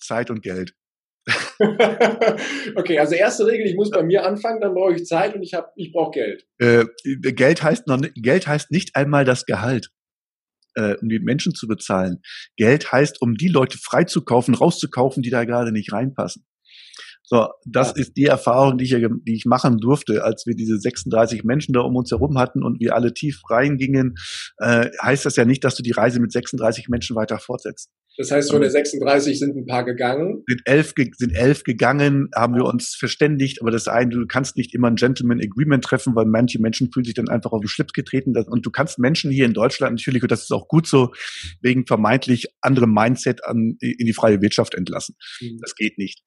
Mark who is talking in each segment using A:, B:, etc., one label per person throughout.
A: Zeit und Geld.
B: okay, also erste Regel, ich muss bei mir anfangen, dann brauche ich Zeit und ich habe, ich brauche Geld.
A: Äh, Geld heißt noch, Geld heißt nicht einmal das Gehalt, äh, um die Menschen zu bezahlen. Geld heißt, um die Leute freizukaufen, rauszukaufen, die da gerade nicht reinpassen. So, das ja. ist die Erfahrung, die ich, die ich machen durfte, als wir diese 36 Menschen da um uns herum hatten und wir alle tief reingingen. Äh, heißt das ja nicht, dass du die Reise mit 36 Menschen weiter fortsetzt.
B: Das heißt, von der 36 sind ein paar gegangen.
A: Sind elf, sind elf gegangen, haben wir uns verständigt, aber das eine, du kannst nicht immer ein Gentleman Agreement treffen, weil manche Menschen fühlen sich dann einfach auf den Schlips getreten. Und du kannst Menschen hier in Deutschland natürlich, und das ist auch gut so, wegen vermeintlich anderem Mindset an, in die freie Wirtschaft entlassen. Mhm. Das geht nicht.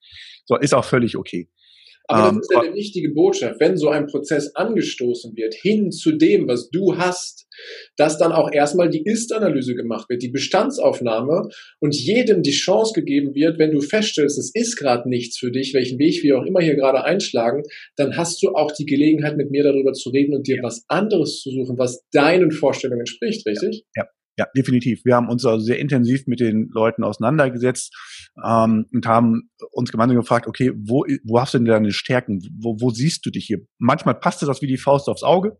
A: So, ist auch völlig okay.
B: Aber das ähm, ist ja eine wichtige Botschaft, wenn so ein Prozess angestoßen wird, hin zu dem, was du hast, dass dann auch erstmal die Ist-Analyse gemacht wird, die Bestandsaufnahme und jedem die Chance gegeben wird, wenn du feststellst, es ist gerade nichts für dich, welchen Weg wir auch immer hier gerade einschlagen, dann hast du auch die Gelegenheit, mit mir darüber zu reden und dir ja. was anderes zu suchen, was deinen Vorstellungen entspricht, richtig?
A: Ja. ja. Ja, definitiv. Wir haben uns also sehr intensiv mit den Leuten auseinandergesetzt ähm, und haben uns gemeinsam gefragt, okay, wo, wo hast du denn deine Stärken? Wo, wo siehst du dich hier? Manchmal passte das wie die Faust aufs Auge.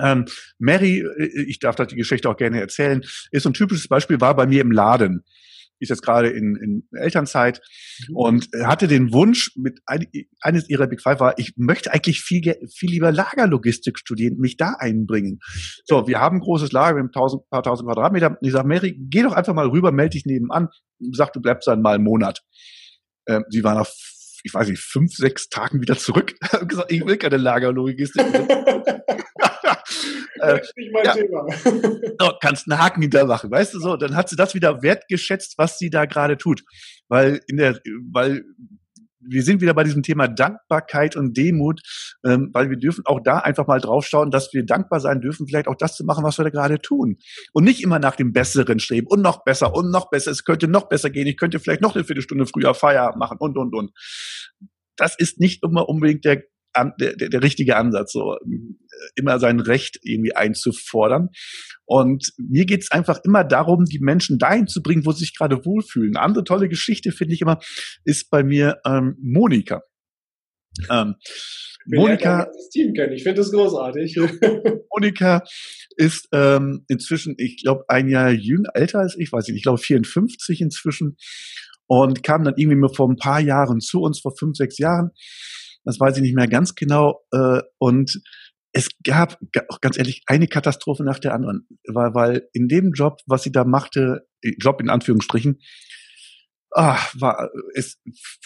A: Ähm, Mary, äh, ich darf das die Geschichte auch gerne erzählen, ist so ein typisches Beispiel, war bei mir im Laden ist jetzt gerade in, in Elternzeit mhm. und hatte den Wunsch, mit ein, eines ihrer Big Five war, ich möchte eigentlich viel, viel lieber Lagerlogistik studieren, mich da einbringen. So, wir haben ein großes Lager, wir haben tausend, paar tausend Quadratmeter. Ich sage, Mary, geh doch einfach mal rüber, melde dich nebenan, sag, du bleibst dann mal einen Monat. Ähm, sie war nach, ich weiß nicht, fünf, sechs Tagen wieder zurück. gesagt, ich will keine Lagerlogistik. äh, nicht mein ja, Thema. so, kannst einen Haken hintermachen, weißt du so, dann hat sie das wieder wertgeschätzt, was sie da gerade tut. Weil in der, weil wir sind wieder bei diesem Thema Dankbarkeit und Demut, ähm, weil wir dürfen auch da einfach mal draufschauen, dass wir dankbar sein dürfen, vielleicht auch das zu machen, was wir da gerade tun. Und nicht immer nach dem Besseren streben und noch besser und noch besser. Es könnte noch besser gehen. Ich könnte vielleicht noch eine Viertelstunde früher Feierabend machen und, und, und. Das ist nicht immer unbedingt der der, der, der richtige Ansatz, so äh, immer sein Recht irgendwie einzufordern. Und mir geht's einfach immer darum, die Menschen dahin zu bringen, wo sie sich gerade wohlfühlen. Eine andere tolle Geschichte finde ich immer, ist bei mir ähm, Monika.
B: Ähm, Monika, das Team kennen. Ich finde das großartig.
A: Monika ist ähm, inzwischen, ich glaube, ein Jahr jünger, älter als ich, weiß ich nicht, ich glaube 54 inzwischen und kam dann irgendwie vor ein paar Jahren zu uns, vor fünf, sechs Jahren das weiß ich nicht mehr ganz genau. Äh, und es gab, ganz ehrlich, eine Katastrophe nach der anderen. Weil, weil in dem Job, was sie da machte, Job in Anführungsstrichen, ah, war, es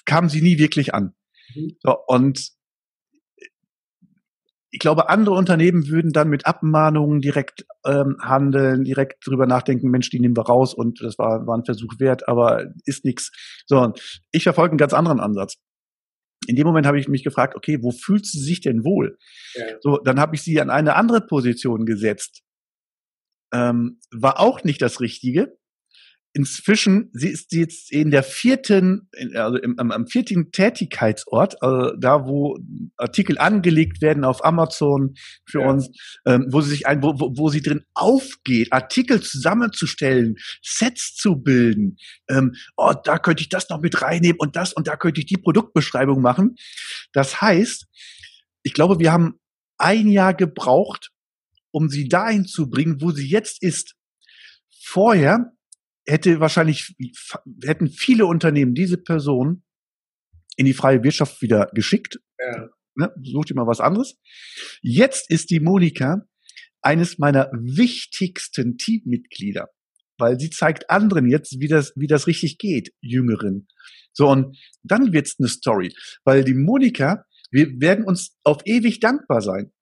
A: kam sie nie wirklich an. Mhm. So, und ich glaube, andere Unternehmen würden dann mit Abmahnungen direkt ähm, handeln, direkt drüber nachdenken, Mensch, die nehmen wir raus und das war, war ein Versuch wert, aber ist nichts. So, ich verfolge einen ganz anderen Ansatz in dem Moment habe ich mich gefragt, okay, wo fühlt sie sich denn wohl? Ja. So, dann habe ich sie an eine andere Position gesetzt. Ähm, war auch nicht das Richtige inzwischen, sie ist jetzt in der vierten, also im, am, am vierten Tätigkeitsort, also da wo Artikel angelegt werden auf Amazon für ja. uns, ähm, wo sie sich ein, wo, wo, wo sie drin aufgeht, Artikel zusammenzustellen, Sets zu bilden. Ähm, oh, da könnte ich das noch mit reinnehmen und das und da könnte ich die Produktbeschreibung machen. Das heißt, ich glaube, wir haben ein Jahr gebraucht, um sie dahin zu bringen, wo sie jetzt ist. Vorher hätte wahrscheinlich, hätten viele Unternehmen diese Person in die freie Wirtschaft wieder geschickt. Ja. Ne, sucht ihr mal was anderes. Jetzt ist die Monika eines meiner wichtigsten Teammitglieder, weil sie zeigt anderen jetzt, wie das, wie das richtig geht, Jüngeren. So, und dann wird's eine Story, weil die Monika, wir werden uns auf ewig dankbar sein.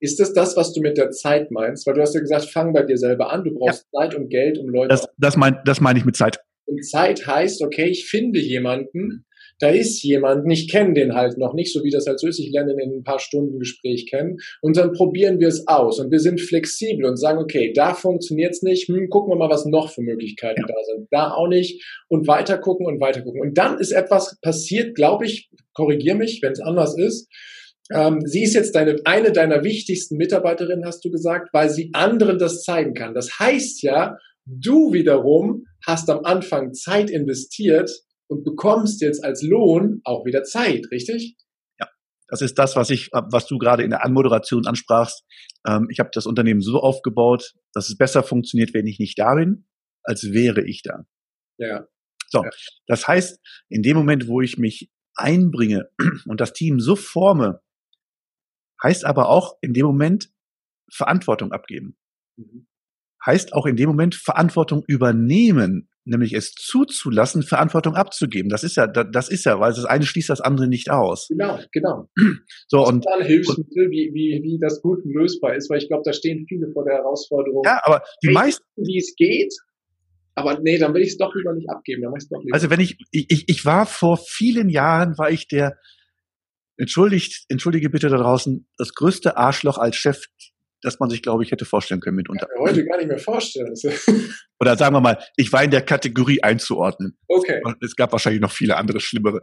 B: Ist das das, was du mit der Zeit meinst? Weil du hast ja gesagt, fang bei dir selber an. Du brauchst ja. Zeit und Geld, um Leute.
A: Das, das meine das mein ich mit Zeit.
B: Und Zeit heißt, okay, ich finde jemanden, da ist jemand, ich kenne den halt noch nicht, so wie das halt so ist, ich lerne ihn in ein paar Stunden Gespräch kennen und dann probieren wir es aus und wir sind flexibel und sagen, okay, da funktioniert's nicht, hm, gucken wir mal, was noch für Möglichkeiten ja. da sind, da auch nicht und weiter gucken und weiter gucken. Und dann ist etwas passiert, glaube ich, korrigier mich, wenn es anders ist, ähm, sie ist jetzt deine, eine deiner wichtigsten Mitarbeiterinnen, hast du gesagt, weil sie anderen das zeigen kann. Das heißt ja, Du wiederum hast am Anfang Zeit investiert und bekommst jetzt als Lohn auch wieder Zeit, richtig?
A: Ja, das ist das, was ich, was du gerade in der Anmoderation ansprachst. Ähm, ich habe das Unternehmen so aufgebaut, dass es besser funktioniert, wenn ich nicht da bin, als wäre ich da.
B: Ja.
A: So, ja. das heißt, in dem Moment, wo ich mich einbringe und das Team so forme, heißt aber auch in dem Moment Verantwortung abgeben. Mhm. Heißt auch in dem Moment Verantwortung übernehmen, nämlich es zuzulassen, Verantwortung abzugeben. Das ist ja, das ist ja, weil das eine schließt das andere nicht aus.
B: Genau, genau.
A: So das und
B: dann Hilfsmittel, wie, wie, wie das gut lösbar ist, weil ich glaube, da stehen viele vor der Herausforderung.
A: Ja, aber die meisten,
B: wie es geht, aber nee, dann will ich es doch lieber nicht abgeben. Dann
A: doch lieber. Also wenn ich, ich, ich war vor vielen Jahren, war ich der, entschuldigt, entschuldige bitte da draußen, das größte Arschloch als Chef, das man sich, glaube ich, hätte vorstellen können mitunter.
B: Ja, heute gar nicht mehr vorstellen.
A: Oder sagen wir mal, ich war in der Kategorie einzuordnen.
B: Okay.
A: Es gab wahrscheinlich noch viele andere schlimmere.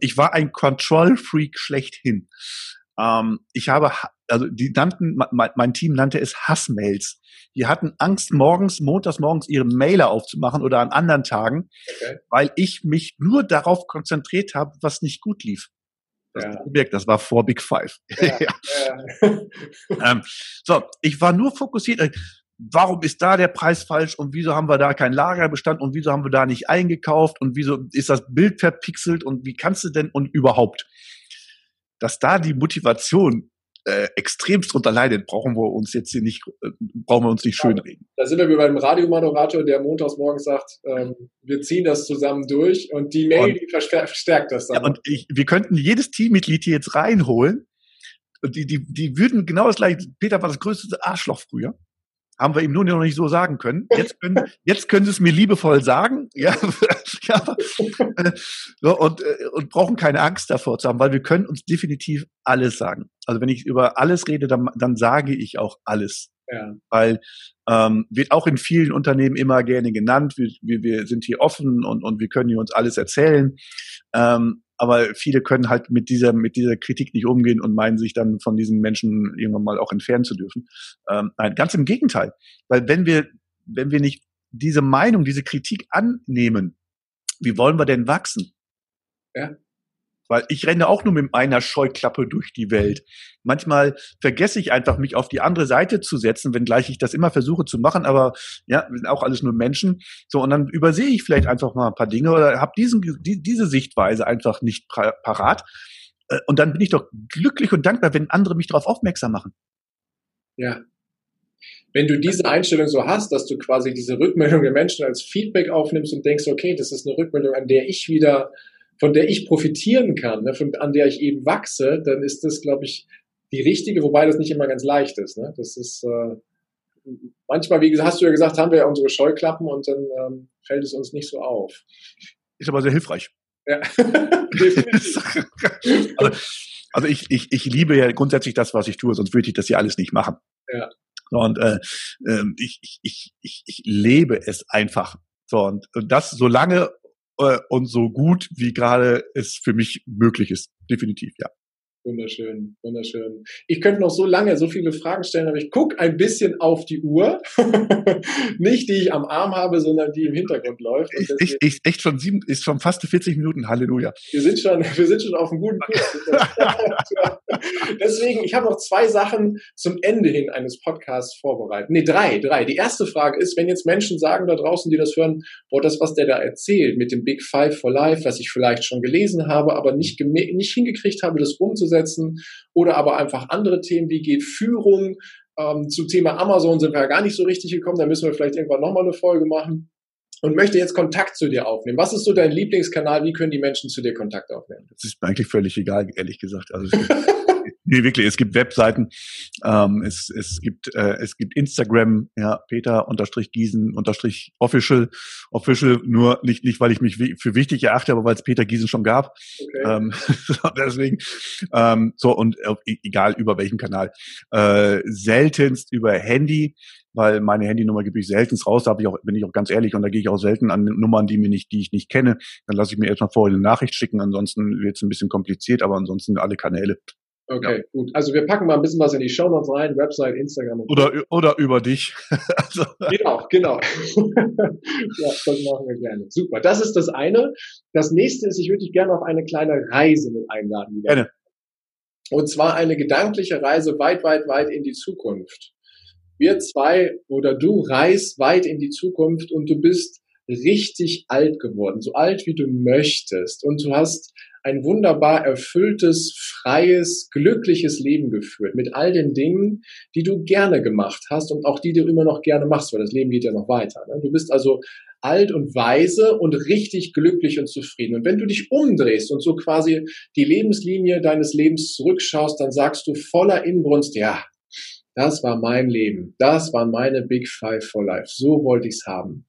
A: Ich war ein Control-Freak schlechthin. Ähm, ich habe, also die nannten, mein, mein Team nannte es Hassmails. Die hatten Angst, morgens, montags morgens ihre Mailer aufzumachen oder an anderen Tagen, okay. weil ich mich nur darauf konzentriert habe, was nicht gut lief. Das, ja. gemerkt, das war vor Big Five. Ja, ja. ähm, so, ich war nur fokussiert. Äh, warum ist da der Preis falsch und wieso haben wir da keinen Lagerbestand und wieso haben wir da nicht eingekauft und wieso ist das Bild verpixelt und wie kannst du denn und überhaupt? Dass da die Motivation äh, extremst drunter leidet, brauchen wir uns jetzt hier nicht, äh, brauchen wir uns nicht schönreden.
B: Da sind wir wie beim Radiomoderator, der montags morgens sagt, ähm, wir ziehen das zusammen durch und die Mail, und, die verstärkt das dann.
A: Ja, und ich, wir könnten jedes Teammitglied hier jetzt reinholen und die, die, die würden genau das gleiche, Peter war das größte Arschloch früher haben wir ihm nur noch nicht so sagen können. Jetzt können, jetzt können sie es mir liebevoll sagen, ja, ja und, äh, und brauchen keine Angst davor zu haben, weil wir können uns definitiv alles sagen. Also wenn ich über alles rede, dann, dann sage ich auch alles. Ja. Weil ähm, wird auch in vielen Unternehmen immer gerne genannt. Wir, wir, wir sind hier offen und, und wir können hier uns alles erzählen. Ähm, aber viele können halt mit dieser, mit dieser Kritik nicht umgehen und meinen sich dann von diesen Menschen irgendwann mal auch entfernen zu dürfen. Ähm, nein, ganz im Gegenteil. Weil wenn wir, wenn wir nicht diese Meinung, diese Kritik annehmen, wie wollen wir denn wachsen?
B: Ja.
A: Weil ich renne auch nur mit einer Scheuklappe durch die Welt. Manchmal vergesse ich einfach, mich auf die andere Seite zu setzen, wenngleich ich das immer versuche zu machen, aber ja, wir sind auch alles nur Menschen. So, und dann übersehe ich vielleicht einfach mal ein paar Dinge oder habe diesen, die, diese Sichtweise einfach nicht parat. Äh, und dann bin ich doch glücklich und dankbar, wenn andere mich darauf aufmerksam machen.
B: Ja. Wenn du diese Einstellung so hast, dass du quasi diese Rückmeldung der Menschen als Feedback aufnimmst und denkst, okay, das ist eine Rückmeldung, an der ich wieder von der ich profitieren kann, ne, von, an der ich eben wachse, dann ist das, glaube ich, die richtige, wobei das nicht immer ganz leicht ist. Ne? Das ist äh, manchmal, wie hast du ja gesagt, haben wir ja unsere Scheuklappen und dann ähm, fällt es uns nicht so auf.
A: Ist aber sehr hilfreich.
B: Ja.
A: also, also ich, ich, ich liebe ja grundsätzlich das, was ich tue, sonst würde ich das ja alles nicht machen.
B: Ja.
A: Und äh, äh, ich, ich, ich, ich lebe es einfach. So, und das so lange äh, und so gut, wie gerade es für mich möglich ist. Definitiv, ja.
B: Wunderschön, wunderschön. Ich könnte noch so lange so viele Fragen stellen, aber ich gucke ein bisschen auf die Uhr. Nicht die ich am Arm habe, sondern die im Hintergrund läuft.
A: Ich, ich, ich, echt schon sieben, ist schon fast 40 Minuten, Halleluja.
B: Wir sind schon, wir sind schon auf einem guten Kurs. Deswegen, ich habe noch zwei Sachen zum Ende hin eines Podcasts vorbereitet. Nee, drei, drei. Die erste Frage ist, wenn jetzt Menschen sagen da draußen, die das hören, boah, das, was der da erzählt mit dem Big Five for Life, was ich vielleicht schon gelesen habe, aber nicht, nicht hingekriegt habe, das umzusetzen, umsetzen oder aber einfach andere Themen, wie geht Führung. Ähm, zu Thema Amazon sind wir ja gar nicht so richtig gekommen, da müssen wir vielleicht irgendwann nochmal eine Folge machen und möchte jetzt Kontakt zu dir aufnehmen. Was ist so dein Lieblingskanal? Wie können die Menschen zu dir Kontakt aufnehmen?
A: Das ist mir eigentlich völlig egal, ehrlich gesagt. Also Nee, wirklich. Es gibt Webseiten, ähm, es, es gibt äh, es gibt Instagram, ja, Peter unterstrich Giesen unterstrich official, official nur nicht nicht, weil ich mich für wichtig erachte, aber weil es Peter Giesen schon gab. Okay. Ähm, deswegen ähm, so und äh, egal über welchen Kanal, äh, seltenst über Handy weil meine Handynummer gebe ich selten raus, da ich auch, bin ich auch ganz ehrlich, und da gehe ich auch selten an Nummern, die mir nicht, die ich nicht kenne. Dann lasse ich mir erstmal vorher eine Nachricht schicken, ansonsten wird es ein bisschen kompliziert, aber ansonsten alle Kanäle
B: Okay, ja. gut. Also wir packen mal ein bisschen was in die Show Notes rein, Website, Instagram.
A: oder, oder über dich.
B: also. Genau, genau. ja, das machen wir gerne. Super. Das ist das eine. Das nächste ist, ich würde dich gerne auf eine kleine Reise mit einladen. Gerne. Und zwar eine gedankliche Reise weit, weit, weit in die Zukunft. Wir zwei oder du reist weit in die Zukunft und du bist richtig alt geworden, so alt wie du möchtest. Und du hast ein wunderbar erfülltes, freies, glückliches Leben geführt mit all den Dingen, die du gerne gemacht hast und auch die du immer noch gerne machst, weil das Leben geht ja noch weiter. Ne? Du bist also alt und weise und richtig glücklich und zufrieden. Und wenn du dich umdrehst und so quasi die Lebenslinie deines Lebens zurückschaust, dann sagst du voller Inbrunst, ja, das war mein Leben. Das waren meine Big Five for Life. So wollte ich's haben.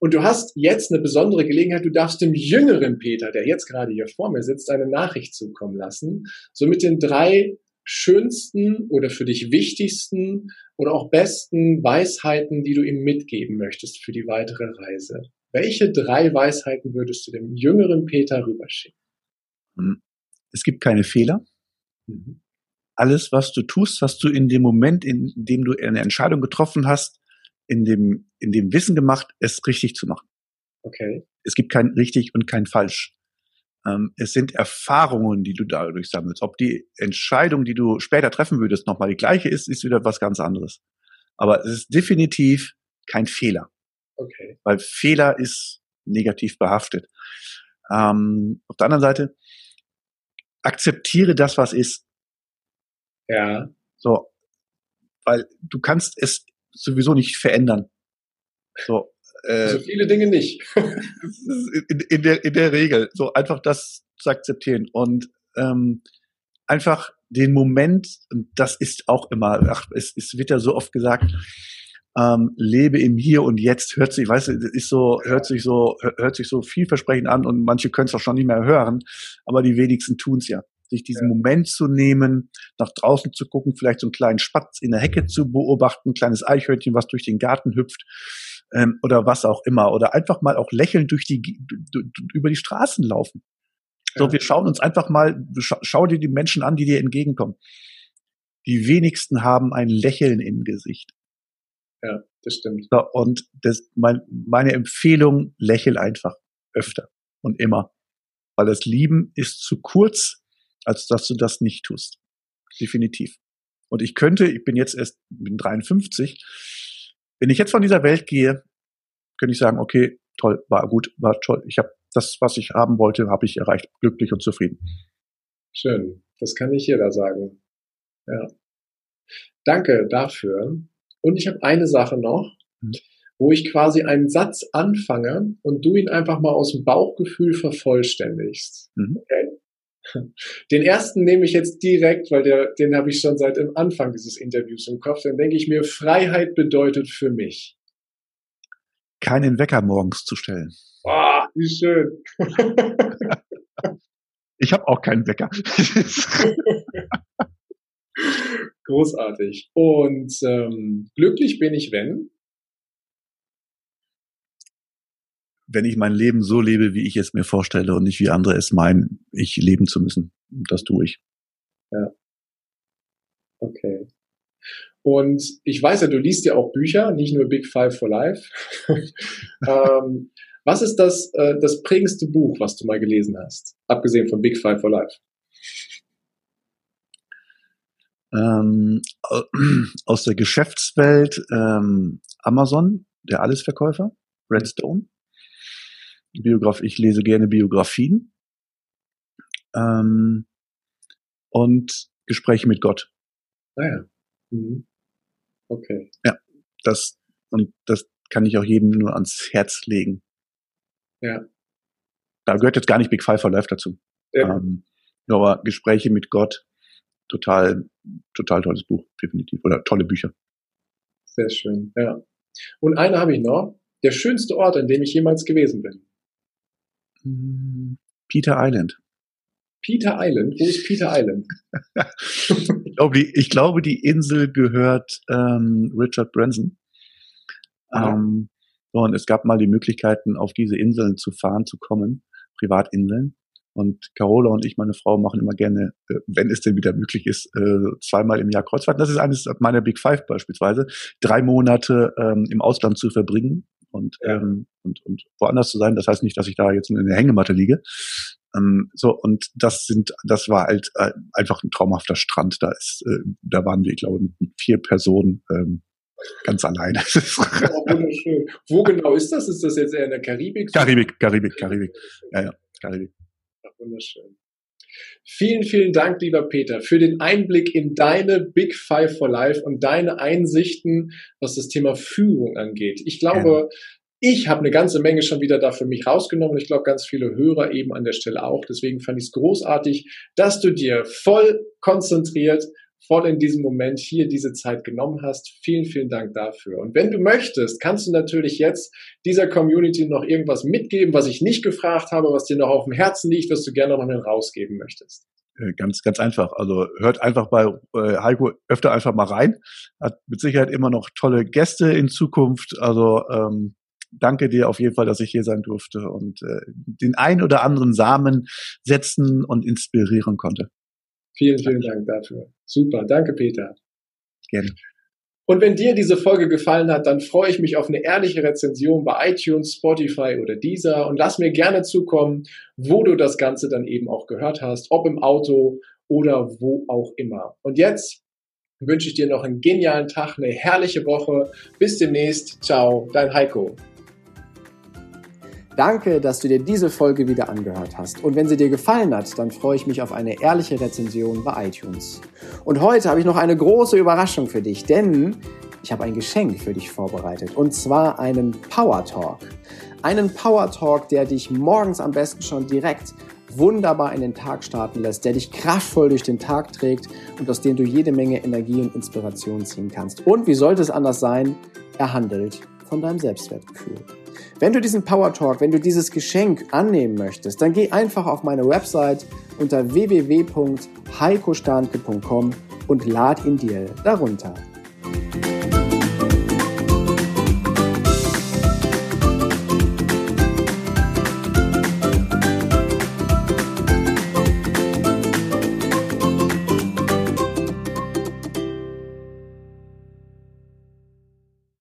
B: Und du hast jetzt eine besondere Gelegenheit, du darfst dem jüngeren Peter, der jetzt gerade hier vor mir sitzt, eine Nachricht zukommen lassen, so mit den drei schönsten oder für dich wichtigsten oder auch besten Weisheiten, die du ihm mitgeben möchtest für die weitere Reise. Welche drei Weisheiten würdest du dem jüngeren Peter rüberschicken?
A: Hm. Es gibt keine Fehler. Mhm. Alles, was du tust, hast du in dem Moment, in dem du eine Entscheidung getroffen hast, in dem, in dem Wissen gemacht, es richtig zu machen.
B: Okay.
A: Es gibt kein richtig und kein falsch. Ähm, es sind Erfahrungen, die du dadurch sammelst. Ob die Entscheidung, die du später treffen würdest, nochmal die gleiche ist, ist wieder was ganz anderes. Aber es ist definitiv kein Fehler.
B: Okay.
A: Weil Fehler ist negativ behaftet. Ähm, auf der anderen Seite, akzeptiere das, was ist.
B: Ja.
A: So. Weil du kannst es sowieso nicht verändern.
B: So, äh, so viele Dinge nicht.
A: in, in, der, in der Regel. So einfach das zu akzeptieren und ähm, einfach den Moment, und das ist auch immer, ach, es, es wird ja so oft gesagt, ähm, lebe im Hier und Jetzt, hört sich, weißt du, ist so, hört sich so, hört sich so vielversprechend an und manche können es auch schon nicht mehr hören, aber die wenigsten tun es ja sich diesen ja. Moment zu nehmen, nach draußen zu gucken, vielleicht so einen kleinen Spatz in der Hecke zu beobachten, ein kleines Eichhörnchen, was durch den Garten hüpft ähm, oder was auch immer. Oder einfach mal auch lächelnd durch die, über die Straßen laufen. So, wir schauen uns einfach mal, schau, schau dir die Menschen an, die dir entgegenkommen. Die wenigsten haben ein Lächeln im Gesicht.
B: Ja, das stimmt.
A: So, und das, mein, meine Empfehlung, lächel einfach öfter und immer. Weil das Lieben ist zu kurz, als dass du das nicht tust. Definitiv. Und ich könnte, ich bin jetzt erst, bin 53, wenn ich jetzt von dieser Welt gehe, könnte ich sagen, okay, toll, war gut, war toll. Ich habe das, was ich haben wollte, habe ich erreicht, glücklich und zufrieden.
B: Schön, das kann nicht jeder sagen. Ja. Danke dafür. Und ich habe eine Sache noch, mhm. wo ich quasi einen Satz anfange und du ihn einfach mal aus dem Bauchgefühl vervollständigst. Mhm. Okay? Den ersten nehme ich jetzt direkt, weil der, den habe ich schon seit dem Anfang dieses Interviews im Kopf. Dann denke ich mir, Freiheit bedeutet für mich.
A: Keinen Wecker morgens zu stellen.
B: Boah, wie schön.
A: ich habe auch keinen Wecker.
B: Großartig. Und ähm, glücklich bin ich, wenn?
A: Wenn ich mein Leben so lebe, wie ich es mir vorstelle und nicht wie andere es meinen, ich leben zu müssen. Das tue ich.
B: Ja. Okay. Und ich weiß ja, du liest ja auch Bücher, nicht nur Big Five for Life. ähm, was ist das, äh, das prägendste Buch, was du mal gelesen hast? Abgesehen von Big Five for Life.
A: Ähm, aus der Geschäftswelt ähm, Amazon, der Allesverkäufer, Redstone. Biograf ich lese gerne Biografien ähm, und Gespräche mit Gott.
B: Ah ja. Mhm. Okay.
A: Ja, das und das kann ich auch jedem nur ans Herz legen.
B: Ja.
A: Da gehört jetzt gar nicht Big Five for Life dazu. Ja. Ähm, aber Gespräche mit Gott, total, total tolles Buch, definitiv. Oder tolle Bücher.
B: Sehr schön, ja. Und eine habe ich noch. Der schönste Ort, an dem ich jemals gewesen bin.
A: Peter Island.
B: Peter Island? Wo ist Peter Island?
A: ich, glaube, die, ich glaube, die Insel gehört ähm, Richard Branson. Ähm, und es gab mal die Möglichkeiten, auf diese Inseln zu fahren, zu kommen, Privatinseln. Und Carola und ich, meine Frau, machen immer gerne, äh, wenn es denn wieder möglich ist, äh, zweimal im Jahr Kreuzfahrten. Das ist eines meiner Big Five beispielsweise, drei Monate ähm, im Ausland zu verbringen und, ähm, und, und woanders zu sein. Das heißt nicht, dass ich da jetzt in der Hängematte liege. Ähm, so, und das sind, das war halt äh, einfach ein traumhafter Strand. Da ist, äh, da waren wir, ich glaube, mit vier Personen ähm, ganz alleine.
B: oh, wunderschön. Wo genau ist das? Ist das jetzt eher in der Karibik?
A: Karibik, Karibik, Karibik. Ja, ja, Karibik.
B: Ja, wunderschön. Vielen, vielen Dank, lieber Peter, für den Einblick in deine Big Five for Life und deine Einsichten, was das Thema Führung angeht. Ich glaube, ja. ich habe eine ganze Menge schon wieder da für mich rausgenommen. Ich glaube, ganz viele Hörer eben an der Stelle auch. Deswegen fand ich es großartig, dass du dir voll konzentriert voll in diesem Moment hier diese Zeit genommen hast. Vielen, vielen Dank dafür. Und wenn du möchtest, kannst du natürlich jetzt dieser Community noch irgendwas mitgeben, was ich nicht gefragt habe, was dir noch auf dem Herzen liegt, was du gerne noch mal rausgeben möchtest.
A: Äh, ganz, ganz einfach. Also hört einfach bei äh, Heiko öfter einfach mal rein. Hat mit Sicherheit immer noch tolle Gäste in Zukunft. Also ähm, danke dir auf jeden Fall, dass ich hier sein durfte und äh, den ein oder anderen Samen setzen und inspirieren konnte.
B: Vielen, vielen Dank dafür. Super. Danke, Peter.
A: Gerne.
B: Und wenn dir diese Folge gefallen hat, dann freue ich mich auf eine ehrliche Rezension bei iTunes, Spotify oder Deezer und lass mir gerne zukommen, wo du das Ganze dann eben auch gehört hast, ob im Auto oder wo auch immer. Und jetzt wünsche ich dir noch einen genialen Tag, eine herrliche Woche. Bis demnächst. Ciao, dein Heiko. Danke, dass du dir diese Folge wieder angehört hast. Und wenn sie dir gefallen hat, dann freue ich mich auf eine ehrliche Rezension bei iTunes. Und heute habe ich noch eine große Überraschung für dich, denn ich habe ein Geschenk für dich vorbereitet. Und zwar einen Power Talk. Einen Power Talk, der dich morgens am besten schon direkt wunderbar in den Tag starten lässt, der dich kraftvoll durch den Tag trägt und aus dem du jede Menge Energie und Inspiration ziehen kannst. Und wie sollte es anders sein? Er handelt von deinem Selbstwertgefühl. Wenn du diesen Power Talk, wenn du dieses Geschenk annehmen möchtest, dann geh einfach auf meine Website unter www.heikostandke.com und lad ihn dir darunter.